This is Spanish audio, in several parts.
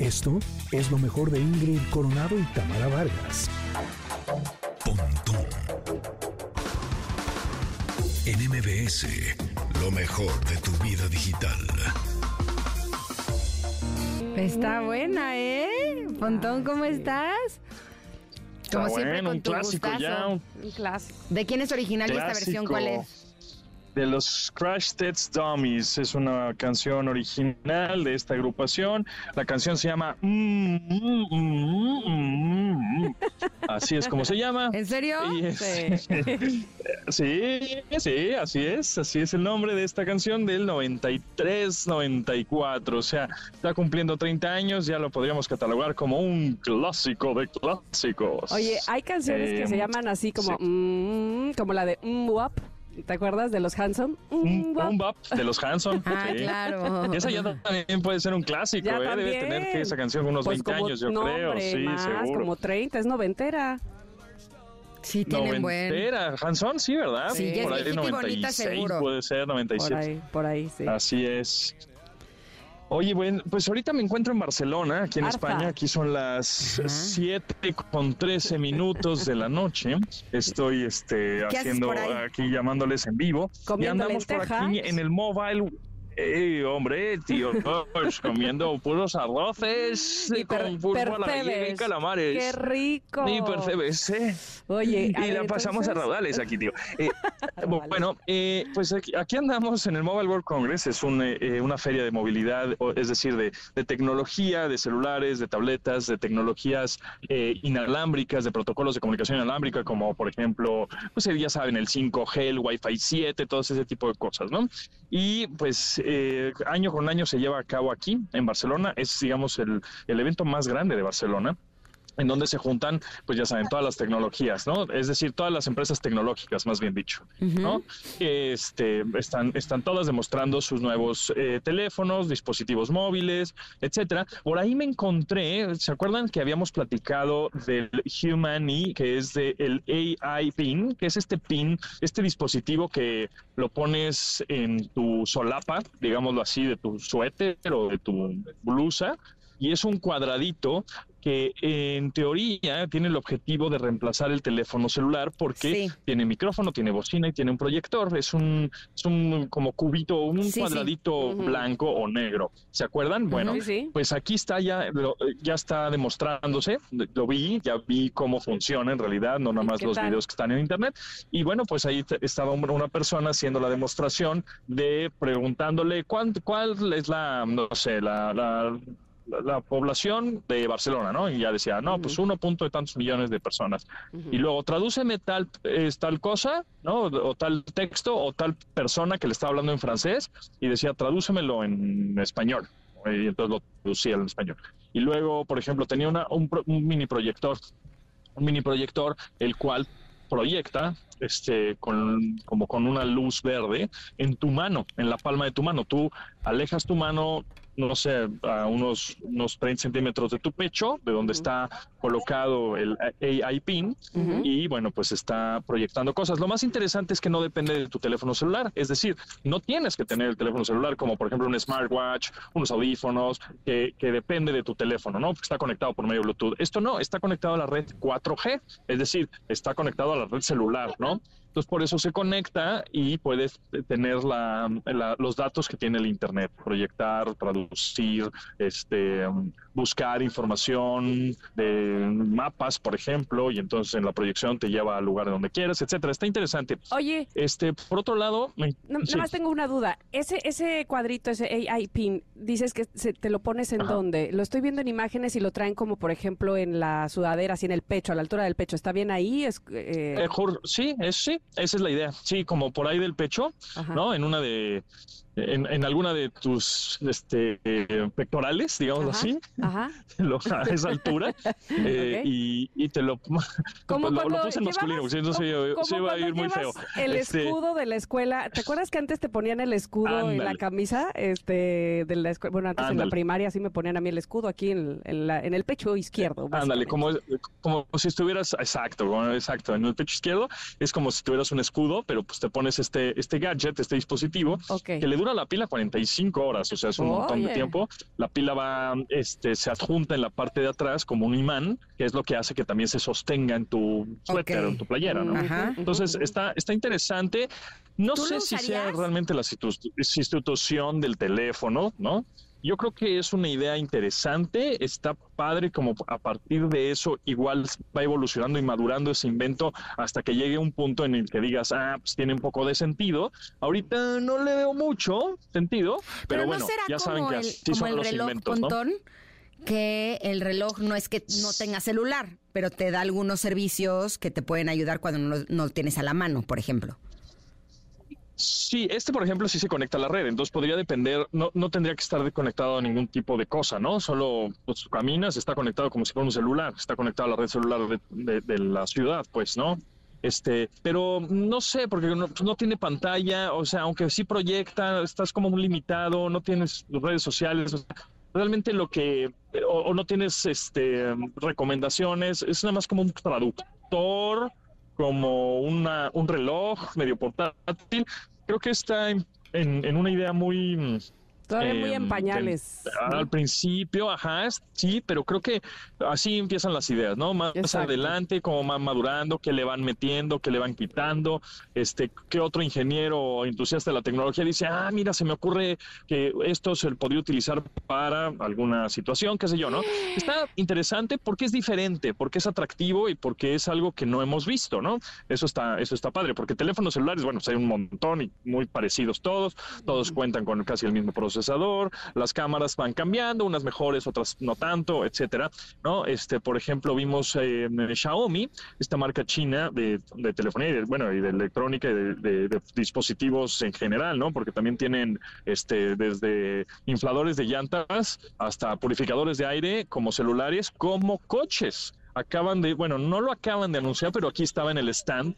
Esto es lo mejor de Ingrid Coronado y Tamara Vargas. Pontón. En MBS, lo mejor de tu vida digital. Está buena, ¿eh? Pontón, ¿cómo estás? Como Está siempre, bueno, con un tu clásico gustazo. ya, un Un clásico. ¿De quién es original y esta versión cuál Clásico. es? De los Crash Test Dummies. Es una canción original de esta agrupación. La canción se llama Mm, mm, mm. Así es como se llama. ¿En serio? Es- sí, sí, así es, así es el nombre de esta canción del 93-94, o sea, está cumpliendo 30 años, ya lo podríamos catalogar como un clásico de clásicos. Oye, hay canciones que se llaman así como, sí. como la de mm, Wap. ¿Te acuerdas de los Hanson? Un. Boom Bap de los Hanson. Ah, sí. claro. Esa ya también puede ser un clásico, Ya ¿eh? Debe también. tener que esa canción unos Pues 20 como- años, yo no, creo. hombre, sí, más, seguro. como 30, es noventera. Sí, tienen buen. Noventera, Hanson, sí, ¿verdad? Sí, Por ahí viejita y bonita, 96 seguro. puede ser, Por 97. ahí, por ahí, sí. Así es. Oye, bueno, pues ahorita me encuentro en Barcelona, aquí en Arfa. España. Aquí son las Ajá. 7 con 13 minutos de la noche. Estoy este, ¿Qué haces haciendo aquí llamándoles en vivo. y Comiendo andamos por aquí en el mobile. Eh, hombre, tío, pues, comiendo puros arroces Y per- con pulpo a la gallega y calamares. ¡Qué rico! Ni percebes, ¿eh? Oye, y ver, la pasamos a raudales aquí, tío. Eh, bueno, eh, pues aquí, aquí andamos en el Mobile World Congress, es un, eh, eh, una feria de movilidad, es decir, de, de tecnología, de celulares, de tabletas, de tecnologías eh, inalámbricas, de protocolos de comunicación inalámbrica, como por ejemplo, pues ya saben, el 5G, el Wi-Fi 7, todo ese tipo de cosas, ¿no? Y pues eh, año con año se lleva a cabo aquí, en Barcelona, es digamos el, el evento más grande de Barcelona en donde se juntan, pues ya saben, todas las tecnologías, ¿no? Es decir, todas las empresas tecnológicas, más bien dicho, ¿no? Este, están, están todas demostrando sus nuevos eh, teléfonos, dispositivos móviles, etcétera. Por ahí me encontré, ¿se acuerdan que habíamos platicado del Humani, que es de el AI Pin, que es este pin, este dispositivo que lo pones en tu solapa, digámoslo así, de tu suéter o de tu blusa, y es un cuadradito que en teoría tiene el objetivo de reemplazar el teléfono celular porque Sí. tiene micrófono, tiene bocina y tiene un proyector. Es un, es un como cubito, un Sí, sí. cuadradito blanco o negro. ¿Se acuerdan? Bueno, pues aquí está ya, ya está demostrándose, lo vi, ya vi cómo funciona en realidad, no nada ¿Y más los tal? videos que están en internet. Y bueno, pues ahí estaba un- una persona haciendo la demostración de preguntándole cuál, cuál es la, no sé, la, la, la- la población de Barcelona, ¿no? Y ya decía, no, pues uno punto de tantos millones de personas. Y luego tradúceme tal, es tal cosa, ¿no? O tal texto o tal persona que le estaba hablando en francés y decía, tradúcemelo en español. Y entonces lo traducía en español. Y luego, por ejemplo, tenía una, un, un mini proyector, un mini proyector, el cual proyecta este con como con una luz verde en tu mano, en la palma de tu mano. Tú alejas tu mano, no sé, a unos, unos 30 centímetros de tu pecho, de donde está colocado el AI pin, y bueno, pues está proyectando cosas. Lo más interesante es que no depende de tu teléfono celular, es decir, no tienes que tener el teléfono celular como por ejemplo un smartwatch, unos audífonos, que, que depende de tu teléfono, ¿no? Porque está conectado por medio de Bluetooth. Esto no, está conectado a la red 4G, es decir, está conectado a la red celular, ¿no? Entonces por eso se conecta y puedes tener la, la- los datos que tiene el Internet, proyectar, traducir, este, um, buscar información de mapas, por ejemplo, y entonces en la proyección te lleva al lugar donde quieras, etcétera. Está interesante. Oye, Este, por otro lado, no- sí. nada más tengo una duda. Ese, ese cuadrito, ese AI pin, dices que se- te lo pones en Ajá. dónde? Lo estoy viendo en imágenes y lo traen como, por ejemplo, en la sudadera, así en el pecho, a la altura del pecho. ¿Está bien ahí? Es, eh, Eh, sí, es, sí, esa es la idea. Sí, como por ahí del pecho, Ajá. ¿no? En una de, en, en alguna de tus este, eh, pectorales, digamos Ajá, así, Ajá. lo- a esa altura, eh, y, y te lo, Como lo, lo puse en masculino, porque si no se, se iba a cuando ir muy feo. El Este, escudo de la escuela. ¿Te acuerdas que antes te ponían el escudo en la Ándale. camisa? Este, de la escuela. Bueno, antes en la Ándale. primaria sí me ponían a mí el escudo aquí en, en la- en el pecho izquierdo. Ándale, básicamente. como, como si estuvieras, exacto, como- exacto, en el pecho izquierdo es como si tuvieras un escudo, pero pues te pones este, este gadget, este dispositivo, que le dura dura la pila 45 horas, o sea, es un montón de tiempo. La pila va, este, se adjunta en la parte de atrás como un imán, que es lo que hace que también se sostenga en tu suéter o en tu playera, ¿no? Entonces, está, está interesante. No sé si sea realmente la institución del teléfono, ¿no? Yo creo que es una idea interesante, está padre como a partir de eso igual va evolucionando y madurando ese invento hasta que llegue un punto en el que digas, ah, pues tiene un poco de sentido. Ahorita no le veo mucho sentido, pero, bueno, ya saben que así son los inventos, ¿no? que el reloj no es que no tenga celular, pero te da algunos servicios que te pueden ayudar cuando no, no tienes a la mano, por ejemplo. Sí, este por ejemplo sí se conecta a la red, entonces podría depender, no, no tendría que estar conectado a ningún tipo de cosa, ¿no? Solo pues, caminas, está conectado como si fuera un celular, está conectado a la red celular de, la ciudad, pues, ¿no? Este, pero no sé, porque no, no, tiene pantalla, o sea, aunque sí proyecta, estás como muy limitado, no tienes redes sociales, realmente lo que, o, o, no tienes este recomendaciones, es nada más como un traductor como una, un reloj medio portátil. Creo que está en, en una idea muy Todavía muy en em, pañales. al principio, ajá, sí, pero creo que así empiezan las ideas, ¿no? Más adelante, como van madurando, que le van metiendo, que le van quitando, este, que otro ingeniero o entusiasta de la tecnología dice, ah, mira, se me ocurre que esto se podría utilizar para alguna situación, qué sé yo, ¿no? Está interesante porque es diferente, porque es atractivo y porque es algo que no hemos visto, ¿no? Eso está, eso está padre, porque teléfonos celulares, bueno, pues hay un montón y muy parecidos todos, todos cuentan con casi el mismo proceso las cámaras van cambiando, unas mejores, otras no tanto, etcétera, ¿no? Este, por ejemplo, vimos eh, Xiaomi, esta marca china de, telefonía y de, bueno, y de electrónica y de, dispositivos en general, ¿no? Porque también tienen este, desde infladores de llantas hasta purificadores de aire como celulares, como coches. Acaban de, bueno, no lo acaban de anunciar, pero aquí estaba en el stand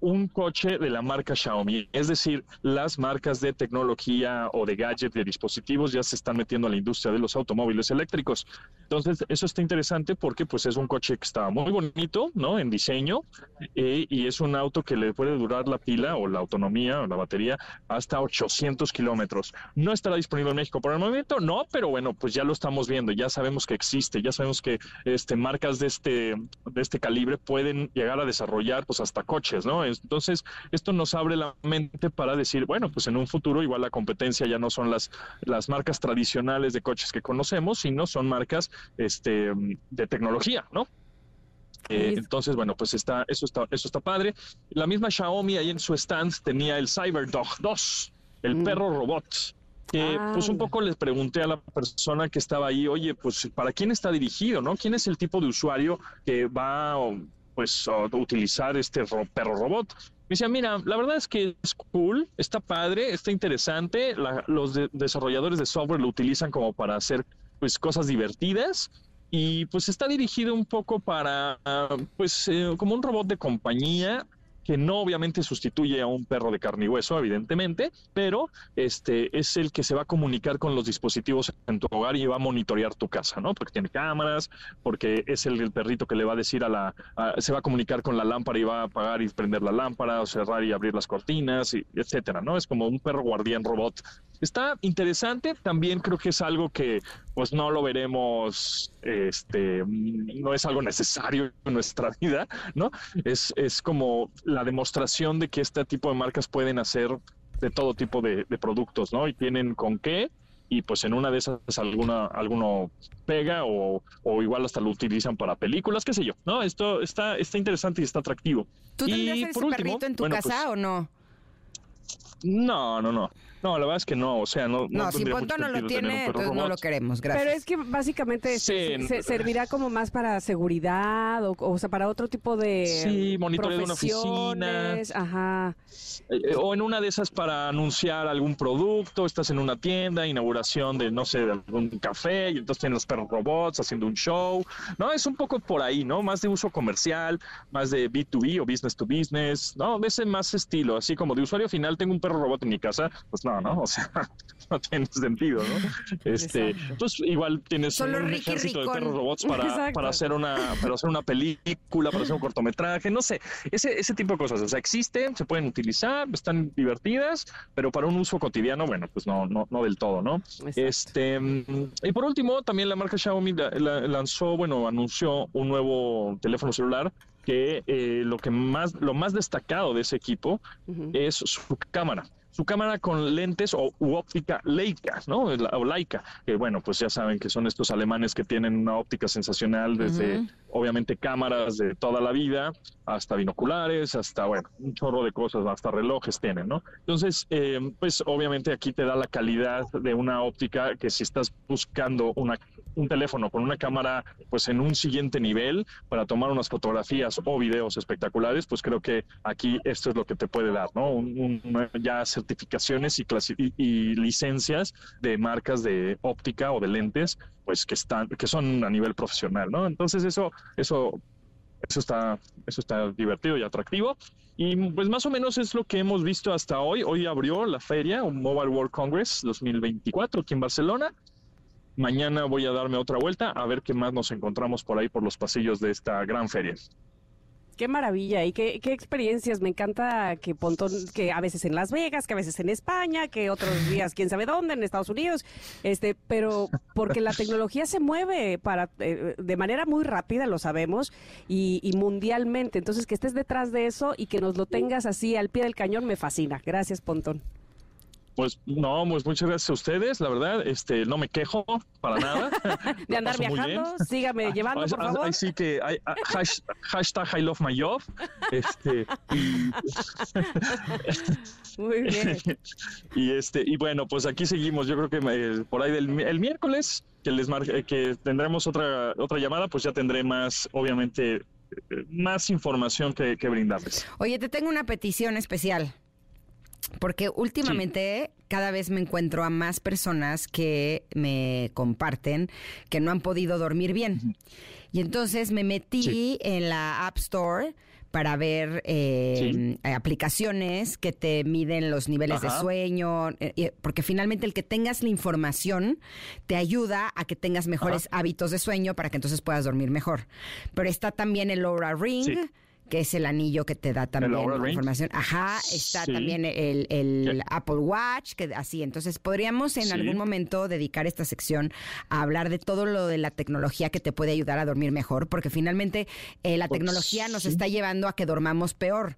un coche de la marca Xiaomi. Es decir, las marcas de tecnología o de gadget, de dispositivos, ya se están metiendo a la industria de los automóviles eléctricos. Entonces, eso está interesante porque pues es un coche que está muy bonito, ¿no? En diseño eh, y es un auto que le puede durar la pila o la autonomía o la batería hasta 800 kilómetros. No estará disponible en México por el momento, no, pero bueno, pues ya lo estamos viendo, ya sabemos que existe, ya sabemos que este, marcas de este, de este calibre pueden llegar a desarrollar pues hasta coches, ¿no? Entonces, esto nos abre la mente para decir, bueno, pues en un futuro igual la competencia ya no son las, las marcas tradicionales de coches que conocemos, sino son marcas este, de tecnología, ¿no? Eh, entonces, bueno, pues está, eso está, eso está padre. La misma Xiaomi ahí en su stand tenía el CyberDog 2, el mm. perro robot. Que pues un poco les pregunté a la persona que estaba ahí, oye, pues para quién está dirigido, ¿no? ¿Quién es el tipo de usuario que va pues utilizar este perro robot. Me decía, mira, la verdad es que es cool, está padre, está interesante. los desarrolladores de software lo utilizan como para hacer pues cosas divertidas y pues está dirigido un poco para pues eh, como un robot de compañía que no obviamente sustituye a un perro de carne y hueso, evidentemente, pero este es el que se va a comunicar con los dispositivos en tu hogar y va a monitorear tu casa, ¿no? Porque tiene cámaras, porque es el, perrito que le va a decir a la, se va a comunicar con la lámpara y va a apagar y prender la lámpara, o cerrar y abrir las cortinas, y etcétera, ¿no? Es como un perro guardián robot Está interesante, también creo que es algo que pues no lo veremos, este, no es algo necesario en nuestra vida, ¿no? Es, es como la demostración de que este tipo de marcas pueden hacer de todo tipo de, productos, ¿no? Y tienen con qué, y pues en una de esas alguna alguno pega o, o, igual hasta lo utilizan para películas, qué sé yo, ¿no? Esto está, está interesante y está atractivo. ¿Tú tendrías ese perrito en tu casa pues o no? No, no, no. No, la verdad es que no, o sea, no. No, si Ponto no lo tiene, entonces no lo queremos, gracias. Pero es que básicamente se, servirá como más para seguridad o, o sea, para otro tipo de. Sí, monitoreo de una oficina. Ajá. Eh, eh, o en una de esas para anunciar algún producto, estás en una tienda, inauguración de, no sé, de algún café, y entonces tienen los perros robots haciendo un show. No, es un poco por ahí, ¿no? Más de uso comercial, más de B2B o business to business, ¿no? De ese más estilo, así como de usuario final, tengo un perro robot en mi casa, pues no no, ¿no? O sea, no tiene sentido, ¿no? Este, Exacto. pues igual tienes Solo un Ricky ejército Ricón. de perros robots para, para hacer una, para hacer una película, para hacer un cortometraje, no sé, ese, ese tipo de cosas. O sea, existen, se pueden utilizar, están divertidas, pero para un uso cotidiano, bueno, pues no, no, no del todo, ¿no? Exacto. Este, mm, y por último, también la marca Xiaomi la- la- lanzó, bueno, anunció un nuevo teléfono celular que eh, lo que más, lo más destacado de ese equipo es su cámara. Su cámara con lentes o u óptica Leica, ¿no? O Leica, que bueno, pues ya saben que son estos alemanes que tienen una óptica sensacional desde. Obviamente, cámaras de toda la vida, hasta binoculares, hasta, bueno, un chorro de cosas, hasta relojes tienen, ¿no? Entonces, eh, pues obviamente aquí te da la calidad de una óptica que si estás buscando una, un teléfono con una cámara, pues en un siguiente nivel para tomar unas fotografías o videos espectaculares, pues creo que aquí esto es lo que te puede dar, ¿no? Un- ya certificaciones y- y licencias de marcas de óptica o de lentes, pues que están, que son a nivel profesional, ¿no? Entonces eso, eso, eso está, eso está divertido y atractivo. Y pues más o menos es lo que hemos visto hasta hoy. Hoy abrió la feria, un Mobile World Congress 2024 aquí en Barcelona. Mañana voy a darme otra vuelta a ver qué más nos encontramos por ahí por los pasillos de esta gran feria. Qué maravilla y qué, qué experiencias. Me encanta que Pontón, que a veces en Las Vegas, que a veces en España, que otros días quién sabe dónde, en Estados Unidos. Este, pero porque la tecnología se mueve para eh, de manera muy rápida, lo sabemos, y, y mundialmente. Entonces, que estés detrás de eso y que nos lo tengas así al pie del cañón me fascina. Gracias, Pontón. Pues no, pues muchas gracias a ustedes, la verdad, este, no me quejo para nada. De andar viajando, sígame llevando, por favor. ahí sí que hay, ah, hash- hashtag I love my job. Este, y, Muy bien. y este y bueno, pues aquí seguimos. Yo creo que eh, por ahí del el miércoles que les mar- eh, que tendremos otra otra llamada, pues ya tendré más, obviamente, eh, más información que, que brindarles. Oye, te tengo una petición especial. Porque últimamente cada vez me encuentro a más personas que me comparten que no han podido dormir bien. Y entonces me metí Sí. en la App Store para ver eh, aplicaciones que te miden los niveles de sueño, eh, porque finalmente el que tengas la información te ayuda a que tengas mejores hábitos de sueño para que entonces puedas dormir mejor. Pero está también el Aura Ring. Que es el anillo que te da también Ring. información. Ajá, está Sí. también el. Apple Watch, que así. Entonces, podríamos en Sí. algún momento dedicar esta sección a hablar de todo lo de la tecnología que te puede ayudar a dormir mejor, porque finalmente eh, la Pues, tecnología nos sí. está llevando a que dormamos peor.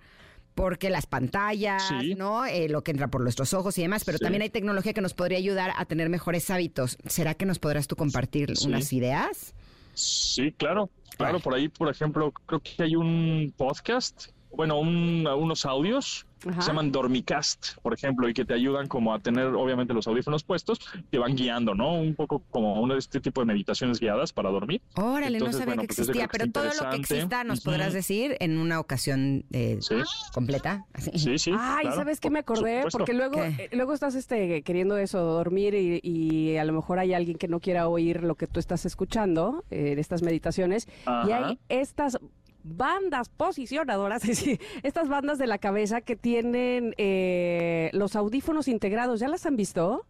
Porque las pantallas, Sí. ¿no? Eh, lo que entra por nuestros ojos y demás, pero Sí. también hay tecnología que nos podría ayudar a tener mejores hábitos. ¿Será que nos podrás tú compartir Sí. unas ideas? Sí, claro, claro. Por ahí, por ejemplo, creo que hay un podcast, bueno, un- unos audios Ajá. se llaman Dormicast, por ejemplo, y que te ayudan como a tener, obviamente, los audífonos puestos, te van guiando, ¿no? Un poco como uno de este tipo de meditaciones guiadas para dormir. Órale, Entonces, no sabía bueno, que pues existía, pero todo lo que exista nos podrás decir en una ocasión eh, Sí. completa. Así. Sí, sí. Ay, claro, ¿sabes qué me acordé? Porque luego, ¿Qué? eh, luego estás este, queriendo eso, dormir y, y a lo mejor hay alguien que no quiera oír lo que tú estás escuchando eh, en estas meditaciones. Y hay estas bandas posicionadoras, estas bandas de la cabeza que tienen eh, los audífonos integrados. ¿Ya las han visto?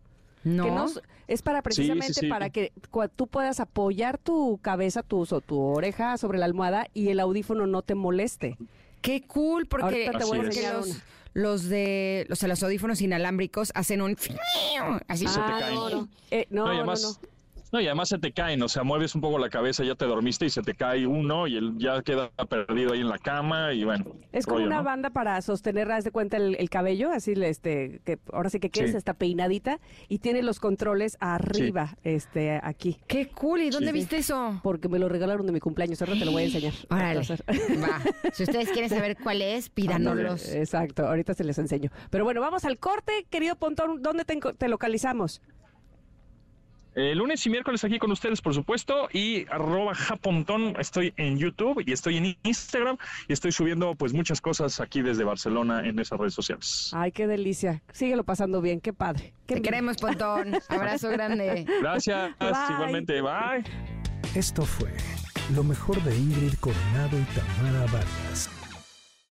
No. Que nos- es para precisamente sí. para que cua- tú puedas apoyar tu cabeza, tu, o tu oreja sobre la almohada y el audífono no te moleste. Qué cool, porque, te voy a los, de o sea, los audífonos inalámbricos hacen un así. se te Ah, caen. no, no. Eh, no, No, y no, además, no. no, y además se te caen, o sea, mueves un poco la cabeza, ya te dormiste y se te cae uno y él ya queda perdido ahí en la cama y bueno. Es como rollo, una ¿no? banda para sostener, haz de cuenta, el, el cabello, así, este, que ahora sí que quieres, Sí. está peinadita y tiene los controles arriba, este, aquí. Qué cool, ¿y dónde Sí. viste eso? Porque me lo regalaron de mi cumpleaños, ahora te lo voy a enseñar. Órale. Va. Si ustedes quieren saber cuál es, pídanoslos. Exacto, ahorita se les enseño. Pero bueno, vamos al corte, querido Pontón, ¿dónde te, te localizamos? Eh, lunes y miércoles aquí con ustedes, por supuesto, y arroba japontón, estoy en YouTube y estoy en Instagram y estoy subiendo pues muchas cosas aquí desde Barcelona en esas redes sociales. Ay, qué delicia. Síguelo pasando bien, qué padre. Qué Te queremos, Pontón. Abrazo grande. Gracias, Bye. igualmente, bye. Esto fue lo mejor de Ingrid Coronado y Tamara Vargas.